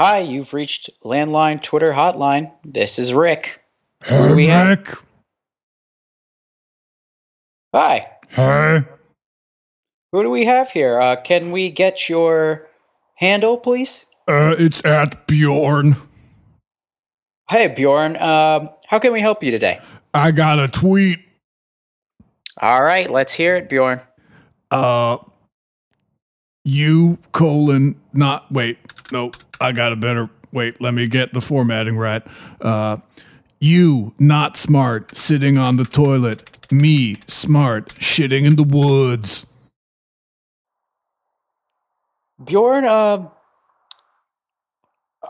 Hi, you've reached landline Twitter hotline. This is Rick. Hey, we have? Rick. Hi, Hey. who do we have here? Uh, can we get your handle, please? Uh, it's at Bjorn. Hey, Bjorn. Um, how can we help you today? I got a tweet. All right, let's hear it, Bjorn. Uh, you colon not wait. No, I got a better. Wait, let me get the formatting right. Uh, you not smart sitting on the toilet. Me smart shitting in the woods. Bjorn, um,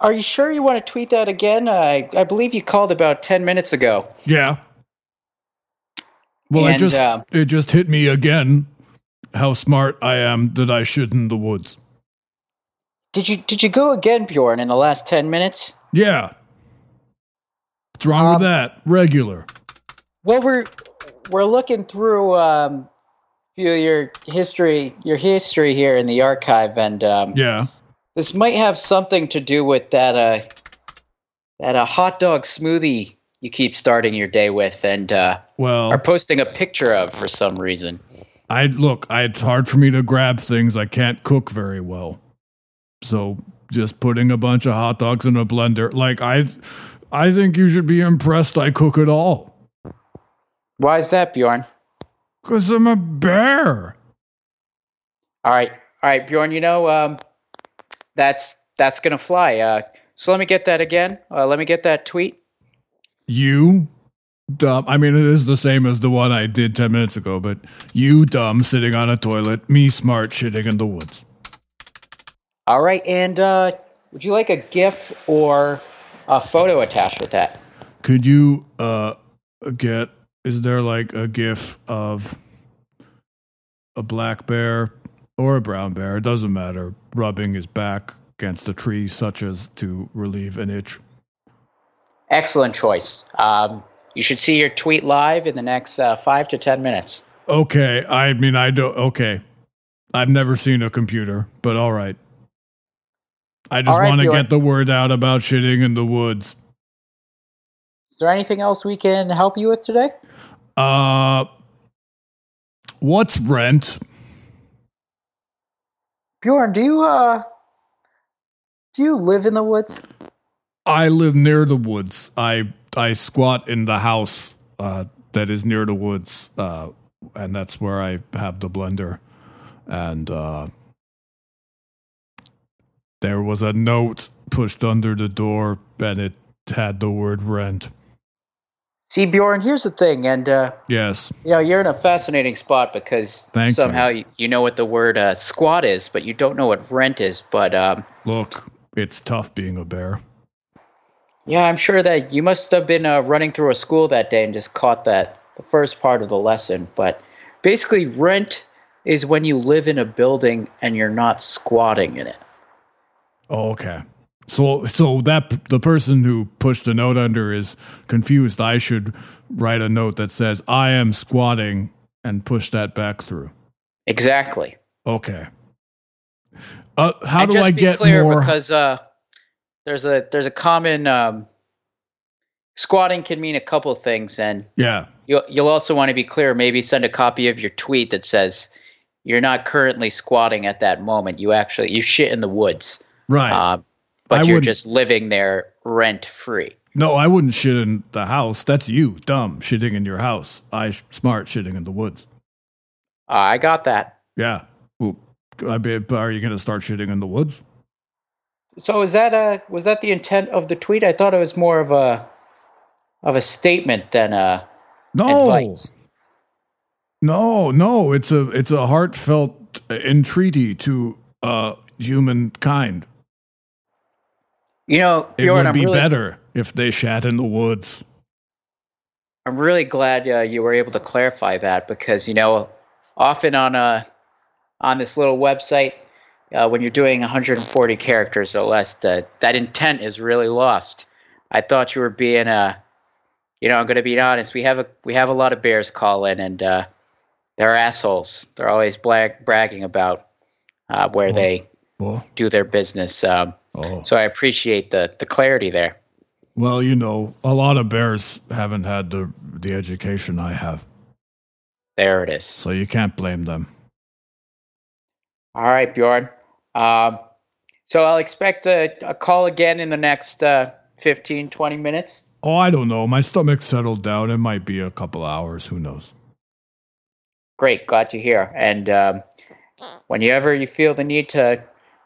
are you sure you want to tweet that again? I I believe you called about ten minutes ago. Yeah. Well, it just um, it just hit me again. How smart I am that I shit in the woods. Did you did you go again, Bjorn, in the last ten minutes? Yeah. What's wrong with Um, that? Regular. Well, we're we're looking through um, your history your history here in the archive, and um, Yeah. this might have something to do with that uh, that uh, hot dog smoothie you keep starting your day with, and uh, Well, are posting a picture of for some reason. I look, I, it's hard for me to grab things. I can't cook very well. So just putting a bunch of hot dogs in a blender, like I I think you should be impressed I cook it all. Why is that, Bjorn? Cause I'm a bear. All right, all right, Bjorn. You know um, that's that's gonna fly. Uh, so let me get that again. Uh, let me get that tweet. You dumb. I mean, it is the same as the one I did 10 minutes ago, but you dumb sitting on a toilet, me smart shitting in the woods. All right, and uh, would you like a GIF or a photo attached with that? Could you uh get is there like a gif of a black bear or a brown bear, it doesn't matter, rubbing his back against a tree such as to relieve an itch? Excellent choice. Um, you should see your tweet live in the next uh, five to ten minutes. Okay, I mean I don't okay. I've never seen a computer, but all right. I just right, want to get the word out about shitting in the woods. Is there anything else we can help you with today? Uh what's rent? Bjorn, do you uh, do you live in the woods? I live near the woods. I I squat in the house uh, that is near the woods, uh, and that's where I have the blender. And uh, there was a note pushed under the door, and it had the word rent. See, Bjorn, here's the thing, and uh, Yes, you know you're in a fascinating spot because Thank somehow you. You, know what the word uh, squat is, but you don't know what rent is. But um, look, it's tough being a bear. Yeah, I'm sure that you must have been uh, running through a school that day and just caught that the first part of the lesson. But basically, rent is when you live in a building and you're not squatting in it. Oh, okay. So, so that the person who pushed the note under is confused. I should write a note that says "I am squatting" and push that back through. Exactly. Okay. Uh, how and do I get clear more? because uh, there's a there's a common um, squatting can mean a couple things, and yeah. you'll you'll also want to be clear. Maybe send a copy of your tweet that says you're not currently squatting at that moment. You actually you shit in the woods, Right. uh, but I you're just living there rent free. no, I wouldn't shit in the house. That's you, dumb, shitting in your house. I smart shitting in the woods. Uh, I got that. Yeah. Well, I be, are you going to start shitting in the woods? So is that uh was that the intent of the tweet? I thought it was more of a of a statement than a No. advice. No, no, it's a it's a heartfelt entreaty to uh humankind. You know, It Bjorn, would be really, better if they shat in the woods. I'm really glad uh, you were able to clarify that because you know, often on a on this little website, uh, when you're doing 140 characters or less, uh, that intent is really lost. I thought you were being uh you know, I'm going to be honest. We have a we have a lot of bears call in, and uh, they're assholes. They're always blag- bragging about uh, where Well, they Well, do their business. Um, Oh. So I appreciate the the clarity there. Well, you know, a lot of bears haven't had the the education I have, There it is. so you can't blame them. All right, Bjorn. Um, so I'll expect a, a call again in the next uh, 15, 20 minutes. Oh, I don't know. My stomach settled down. It might be a couple hours. Who knows? Great, glad to hear. And um, whenever you feel the need to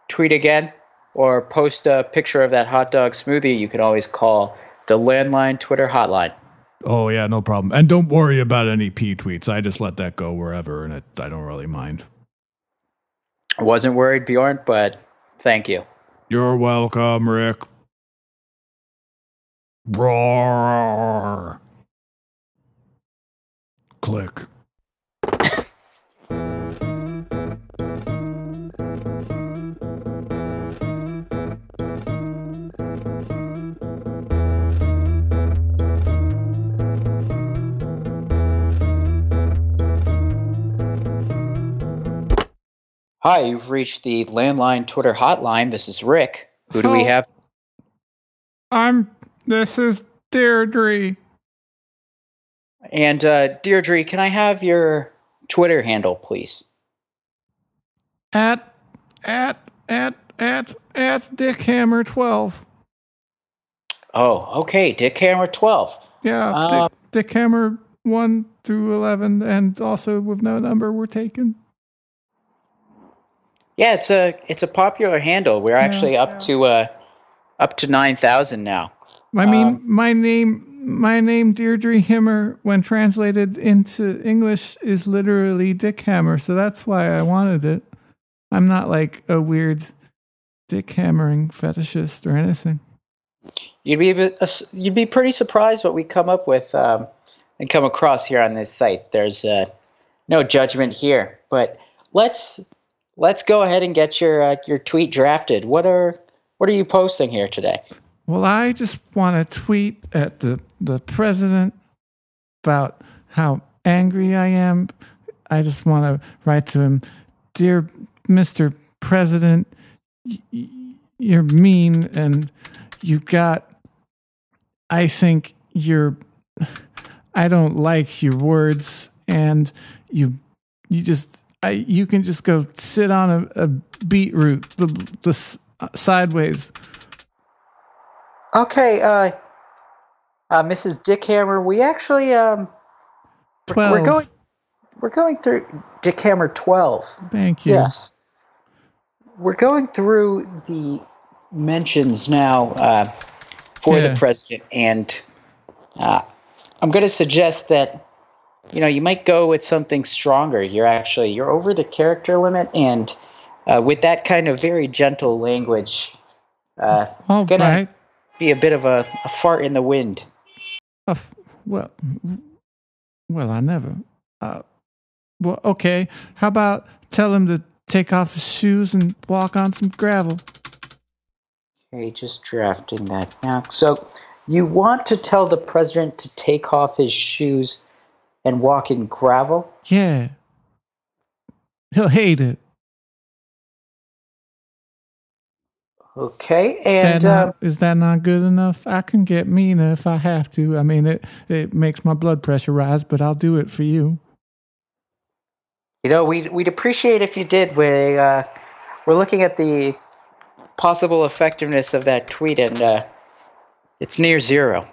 tweet again or post a picture of that hot dog smoothie, you can always call the landline Twitter hotline. Oh yeah, no problem. And don't worry about any p tweets. I just let that go wherever, and it, I don't really mind. Wasn't worried, Bjorn, but thank you. You're welcome, Rick. Roar. Click. Hi, you've reached the landline Twitter hotline. This is Rick. Who do we have? I'm. This is Deirdre. And uh, Deirdre, can I have your Twitter handle, please? At at at at at Dickhammer twelve. Oh, okay. Dick Hammer 12. Yeah, Uh, Dick, Dickhammer one through eleven, and also with no number were taken. Yeah, it's a it's a popular handle. We're actually up to uh up to 9,000 now. I mean, Um, my name, my name, Deirdre Himmer, when translated into English, is literally Dick Hammer. So that's why I wanted it. I'm not like a weird dick hammering fetishist or anything. You'd be a s- you'd be pretty surprised what we come up with um, and come across here on this site. There's uh, no judgment here, but let's let's go ahead and get your uh, your tweet drafted. What are what are you posting here today? Well, I just want to tweet at the, the president about how angry I am. I just want to write to him, Dear Mr. President, you're mean and you got, I think you're, I don't like your words and you, you just, I, you can just go sit on a, a beetroot, the, the s- sideways. Okay, uh, uh, Mrs. Dickhammer, we actually um, we're- 12. we're going we're going through Dickhammer 12. Thank you. Yes. We're going through the mentions now uh, for Yeah. the president, and uh, I'm going to suggest that you know you might go with something stronger. You're actually you're over the character limit, and uh, with that kind of very gentle language, uh, All it's going right. to be a bit of a, a fart in the wind. Uh, well, well, I never. Uh, well, okay. How about tell him to take off his shoes and walk on some gravel? Okay, just drafting that now. So you want to tell the president to take off his shoes and walk in gravel? Yeah. He'll hate it. Okay, Is, that, and not, uh, is that not good enough? I can get meaner if I have to. I mean, it, it makes my blood pressure rise, but I'll do it for you. you know we'd we'd appreciate if you did. We uh, we're looking at the possible effectiveness of that tweet, and uh, it's near zero.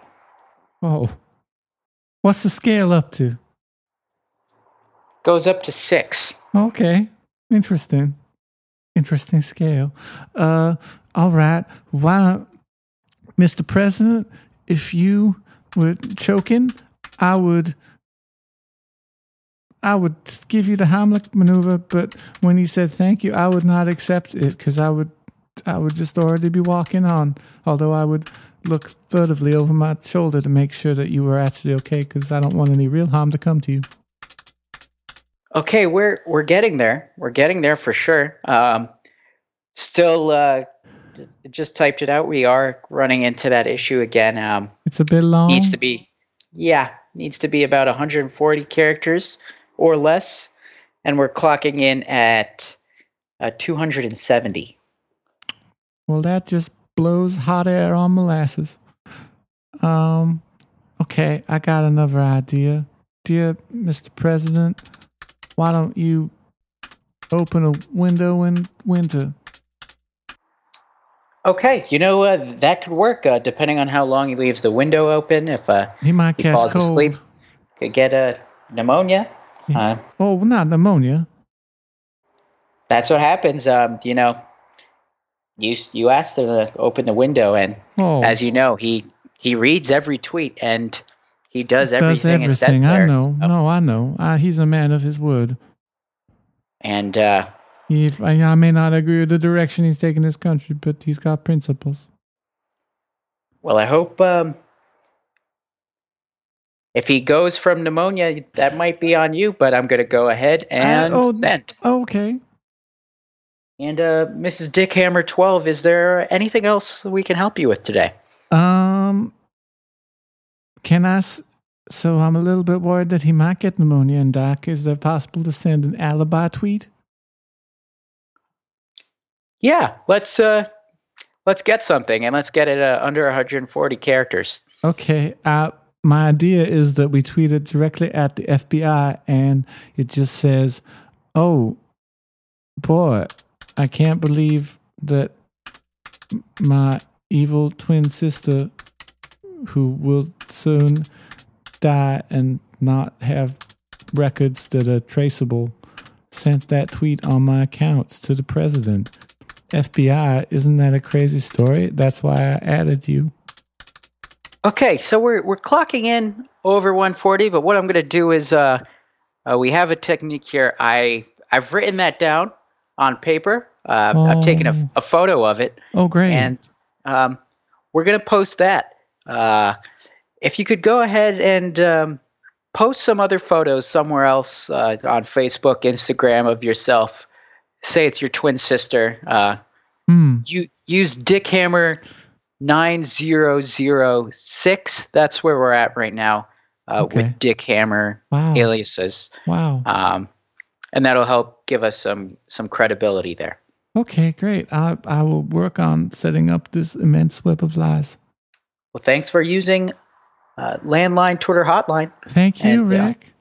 Oh. What's the scale up to? Goes up to six. Okay. Interesting. Interesting scale. Uh all right. Why don't Mr. President, if you were choking, I would I would give you the Heimlich maneuver, but when you said thank you, I would not accept it because I would I would just already be walking on. Although I would look furtively over my shoulder to make sure that you were actually okay because I don't want any real harm to come to you. Okay, we're we're getting there. We're getting there for sure. Um, still, uh, just typed it out. We are running into that issue again. Um, It's a bit long. needs to be, yeah, needs to be about 140 characters or less, and we're clocking in at uh, 270. Well, that just blows hot air on molasses. Um, okay, I got another idea. Dear Mr. President, why don't you open a window in winter? Okay, you know uh, that could work uh, depending on how long he leaves the window open. If uh, He might he catch falls cold. asleep, could get a pneumonia. Uh, Oh, not pneumonia. that's what happens. Um, you know, you you asked him to open the window, and Oh, as you know, he he reads every tweet and he does does everything. it everything. I there. know. So- No, I know. Uh, he's a man of his word. And uh, He, I, I may not agree with the direction he's taking this country, but he's got principles. well, I hope um, if he goes from pneumonia, that might be on you. But I'm going to go ahead and oh, send. Okay. And uh, Mrs. Dickhammer 12, is there anything else we can help you with today? Um, can I? s- So I'm a little bit worried that he might get pneumonia and die. Is there possible to send an alibi tweet? Yeah, let's uh, let's get something, and let's get it uh, under 140 characters. Okay. Uh, my idea is that we tweet it directly at the FBI, and it just says, "Oh, boy, I can't believe that my evil twin sister, who will soon die and not have records that are traceable, sent that tweet on my accounts to the president." FBI, isn't that a crazy story? That's why I added you. Okay, so we're we're clocking in over 140, but what I'm going to do is uh, uh, we have a technique here. I I've written that down on paper. Uh, I've taken a, Oh. a photo of it, Oh, great. and um, we're going to post that. Uh, if you could go ahead and um, post some other photos somewhere else uh, on Facebook, Instagram of yourself. Say it's your twin sister. Uh, Hmm. you use Dickhammer nine zero zero six. That's where we're at right now uh, Okay. with Dickhammer Wow. aliases, Wow. um, and that'll help give us some some credibility there. Okay, great. I I will work on setting up this immense web of lies. Well, thanks for using uh, landline Twitter hotline. Thank you, And, uh, Rick.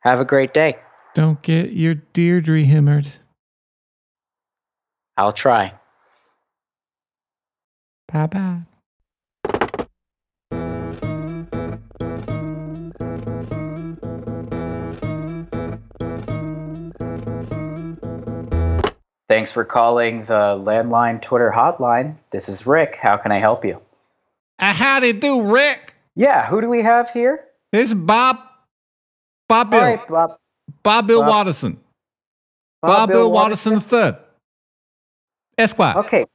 Have a great day. Don't get your Deirdre hammered. I'll try. Bye bye. Thanks for calling the landline Twitter hotline. This is Rick. How can I help you? Uh, howdy do, do, Rick. Yeah, who do we have here? This is Bob. Bob Bill. Right, Bob. Bob Bill Bob- Watterson. Bob, Bill, Watterson the third. Esquire. Okay.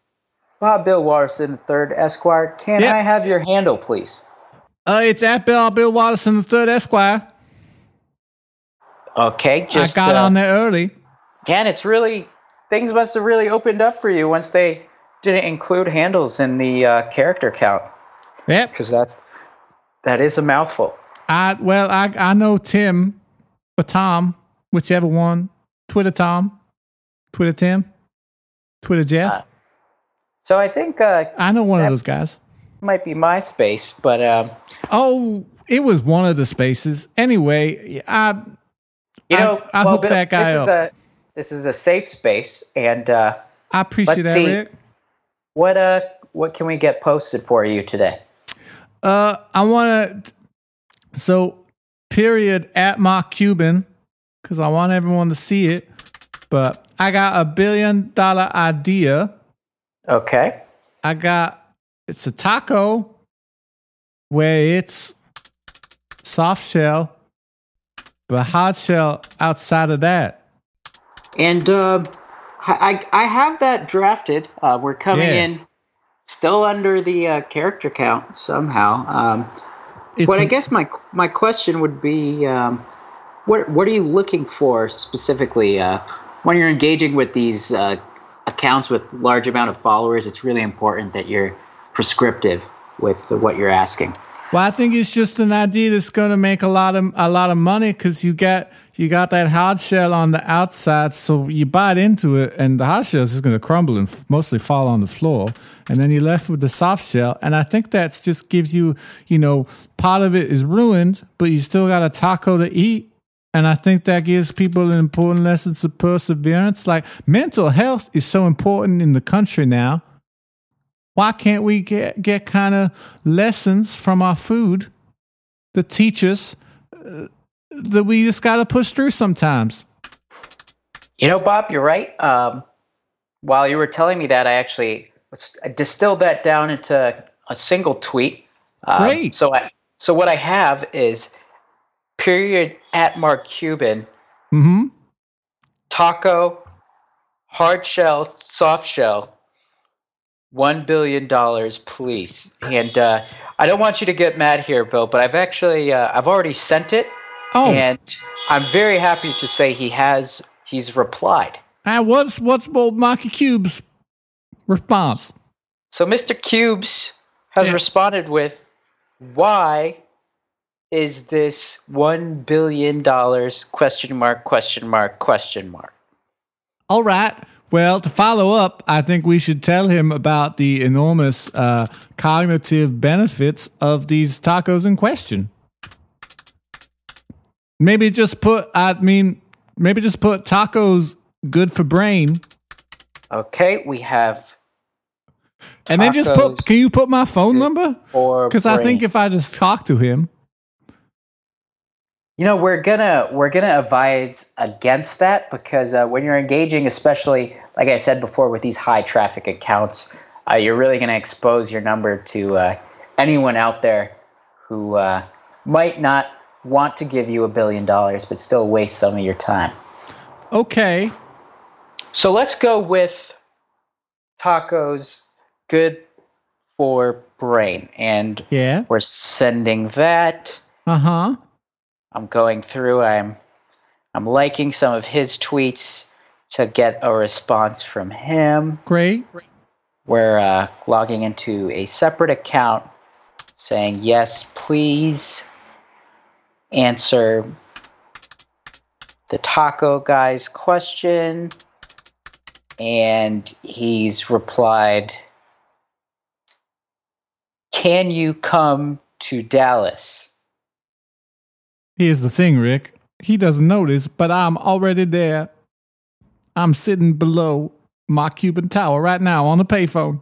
Bob Bill Watterson III, Esquire. Can Yep. I have your handle, please? Uh, it's at Bill Bill Watterson the third Esquire. Okay, just I got uh, on there early. Again, it's really things must have really opened up for you once they didn't include handles in the uh, character count Yep. because that that is a mouthful. I well, I I know Tim or Tom, whichever one. Twitter Tom, Twitter Tim, Twitter Jeff. Uh, So I think uh, I know one of those guys. might be MySpace, but um, Oh, it was one of the spaces. Anyway, I you I- know, I well, hooked that guy this Is up. a, this is a safe space, and uh, I appreciate Let's that, see. Rick. what uh, what can we get posted for you today? Uh, I want to. So, period at Mark Cuban, because I want everyone to see it. But I got a billion dollar idea. Okay. I got it's a taco where it's soft shell, but hard shell outside of that. And uh, I I have that drafted. Uh, we're coming Yeah. in still under the uh, character count somehow. Um, but I guess my my question would be, um, what what are you looking for specifically uh, when you're engaging with these uh, accounts with large amount of followers? It's really important that you're prescriptive with what you're asking. Well, I think it's just an idea that's going to make a lot of a lot of money because you got you got that hard shell on the outside, so you bite into it, and the hard shell is just going to crumble and f- mostly fall on the floor, and then you're left with the soft shell. And I think that just gives you, you know, part of it is ruined, but you still got a taco to eat. And I think that gives people an important lesson of perseverance. Like mental health is so important in the country now why can't we get, get kind of lessons from our food that teach us uh, that we just got to push through sometimes? You know, Bob, you're right. Um, while you were telling me that, I actually I distilled that down into a single tweet. Um, Great. So, I, so what I have is period at Mark Cuban. Mm-hmm. Taco, hard shell, soft shell, one billion dollars, please. And uh, I don't want you to get mad here, Bill, but I've actually uh, I've already sent it, oh. and I'm very happy to say he has he's replied. And what's what's old Marky Cube's response? So Mr. Cubes has yeah. responded with, "Why is this one billion dollars? Question mark? Question mark? Question mark." All right. Well, to follow up, I think we should tell him about the enormous uh, cognitive benefits of these tacos in question. Maybe just put, I mean, maybe just put tacos good for brain. Okay, we have. And then just put, can you put my phone number? Because I think if I just talk to him. You know, we're gonna we're gonna advise against that because uh, when you're engaging, especially like I said before, with these high traffic accounts, uh, you're really gonna expose your number to uh, anyone out there who uh, might not want to give you a billion dollars, but still waste some of your time. Okay. So let's go with tacos. Good for brain, and yeah, we're sending that. Uh huh. I'm going through. I'm I'm liking some of his tweets to get a response from him. Great. We're uh, logging into a separate account, saying yes, please answer the taco guy's question, and he's replied, "Can you come to Dallas?" Here's the thing, Rick. He doesn't notice, but I'm already there. I'm sitting below my Cuban tower right now on the payphone.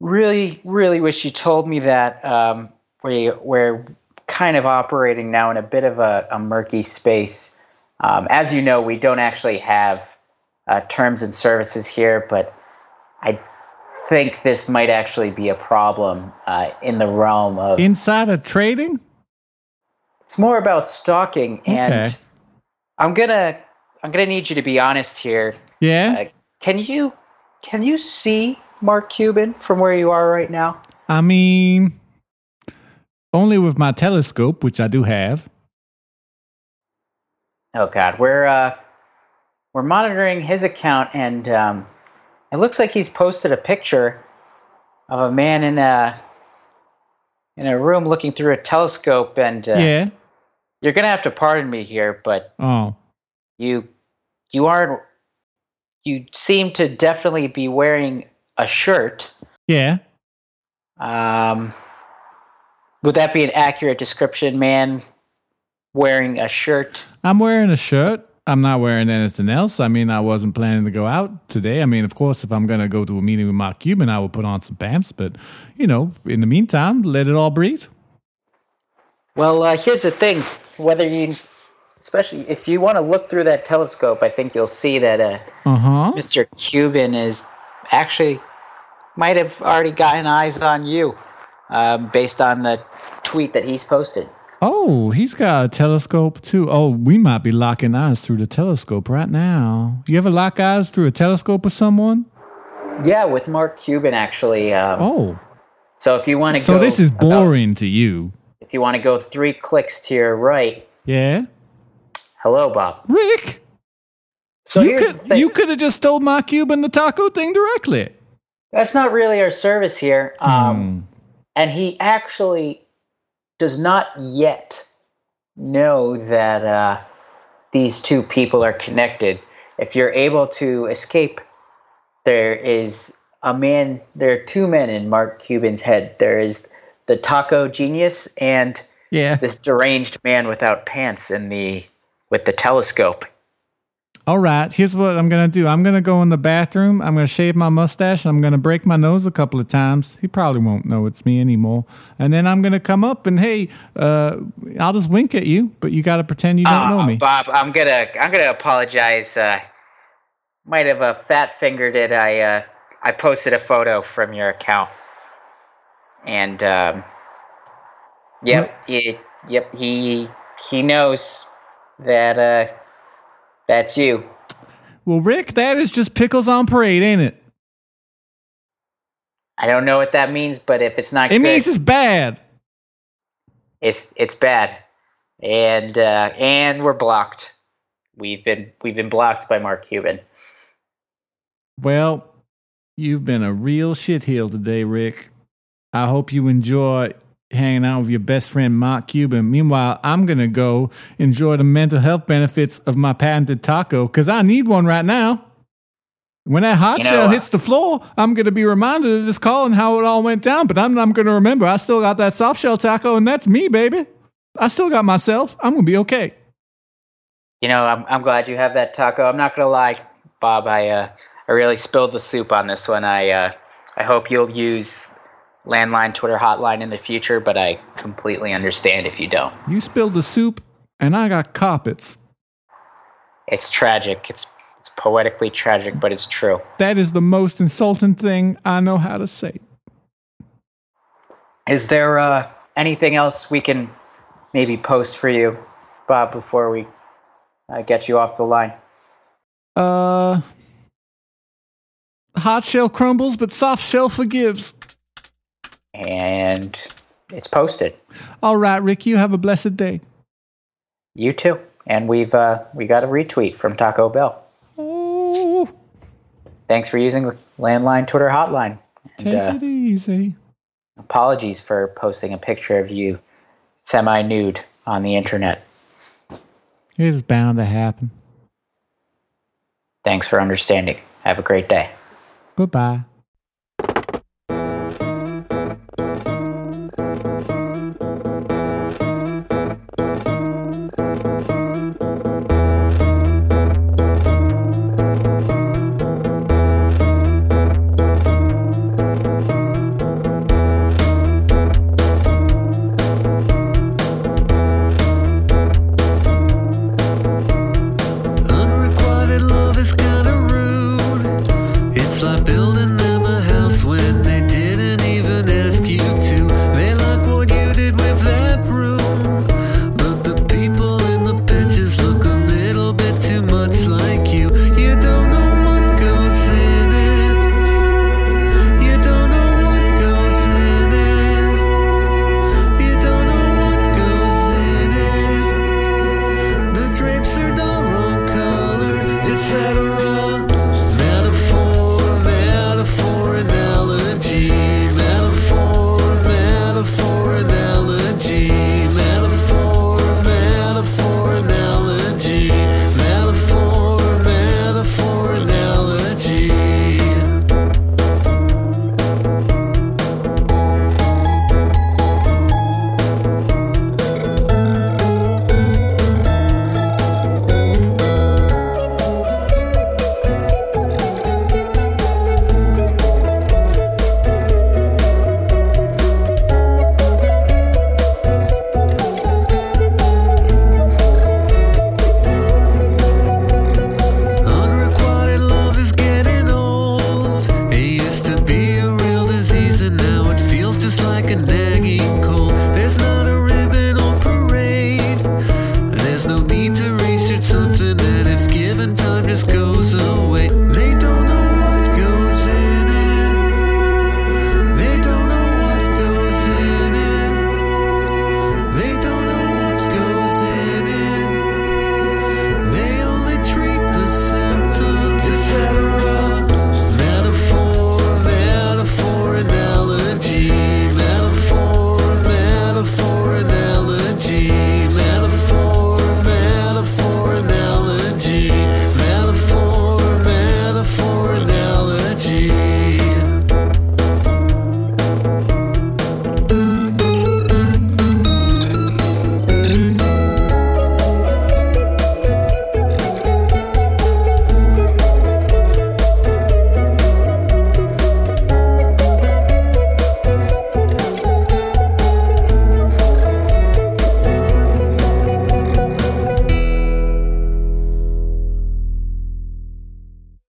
Really, really wish you told me that. Um, we, we're kind of operating now in a bit of a, a murky space. Um, as you know, we don't actually have uh, terms and services here, but I think this might actually be a problem uh, in the realm of insider trading. It's more about stalking, and okay. I'm gonna I'm gonna need you to be honest here. Yeah. Uh, can you can you see Mark Cuban from where you are right now? I mean, only with my telescope, which I do have. Oh God, we're uh, we're monitoring his account, and um, it looks like he's posted a picture of a man in a in a room looking through a telescope and uh, yeah. you're gonna have to pardon me here but oh. you you aren't you seem to definitely be wearing a shirt. Yeah. Um would that be an accurate description man wearing a shirt? I'm wearing a shirt I'm not wearing anything else. I mean, I wasn't planning to go out today. I mean, of course, if I'm going to go to a meeting with Mark Cuban, I will put on some pants. But, you know, in the meantime, let it all breathe. Well, uh, here's the thing. Whether you, especially if you want to look through that telescope, I think you'll see that uh, uh-huh. Mr. Cuban is actually might have already gotten eyes on you um, based on the tweet that he's posted. Oh, he's got a telescope too. Oh, we might be locking eyes through the telescope right now. You ever lock eyes through a telescope with someone? Yeah, with Mark Cuban actually. Um, oh. So if you want to go so this is boring about, to you. If you want to go three clicks to your right. Yeah. Hello, Bob. Rick. So you could you could have just told Mark Cuban the taco thing directly. That's not really our service here. Um, and he actually does not yet know that uh, these two people are connected. If you're able to escape, there is a man. There are two men in Mark Cuban's head. There is the taco genius and Yeah. this deranged man without pants in the with the telescope. All right. Here's what I'm gonna do. I'm gonna go in the bathroom. I'm gonna shave my mustache. and I'm gonna break my nose a couple of times. He probably won't know it's me anymore. And then I'm gonna come up and hey, uh, I'll just wink at you, but you gotta pretend you don't know Uh, me. Bob, I'm gonna I'm gonna apologize. Uh, might have uh, fat fingered it. I uh, I posted a photo from your account, and um, yep, he, yep, he he knows that uh, that's you. Well, Rick, that is just pickles on parade, ain't it? I don't know what that means, but if it's not It good, means it's bad. it's it's bad, and uh, and we're blocked. We've been we've been blocked by Mark Cuban. Well, you've been a real shitheel today, Rick. I hope you enjoy hanging out with your best friend, Mark Cuban. Meanwhile, I'm going to go enjoy the mental health benefits of my patented taco because I need one right now. When that hot You know, shell uh, hits the floor, I'm going to be reminded of this call and how it all went down. But I'm, I'm going to remember I still got that soft shell taco, and that's me, baby. I still got myself. I'm going to be okay. You know, I'm I'm glad you have that taco. I'm not gonna lie, Bob. I uh, I really spilled the soup on this one. I uh, I hope you'll use landline Twitter hotline in the future, but I completely understand if you don't. You spilled the soup, and I got carpets. It's tragic. It's it's poetically tragic, but it's true. That is the most insulting thing I know how to say. Is there uh, anything else we can maybe post for you, Bob, before we uh, get you off the line? Uh, hot shell crumbles, but soft shell forgives. And it's posted. All right, Rick, you have a blessed day. You too. And we've uh, we got a retweet from Taco Bell. Oh, Thanks for using the landline Twitter hotline. take And, uh, it easy. apologies for posting a picture of you semi nude on the internet. It's bound to happen. Thanks for understanding. Have a great day. Bye bye.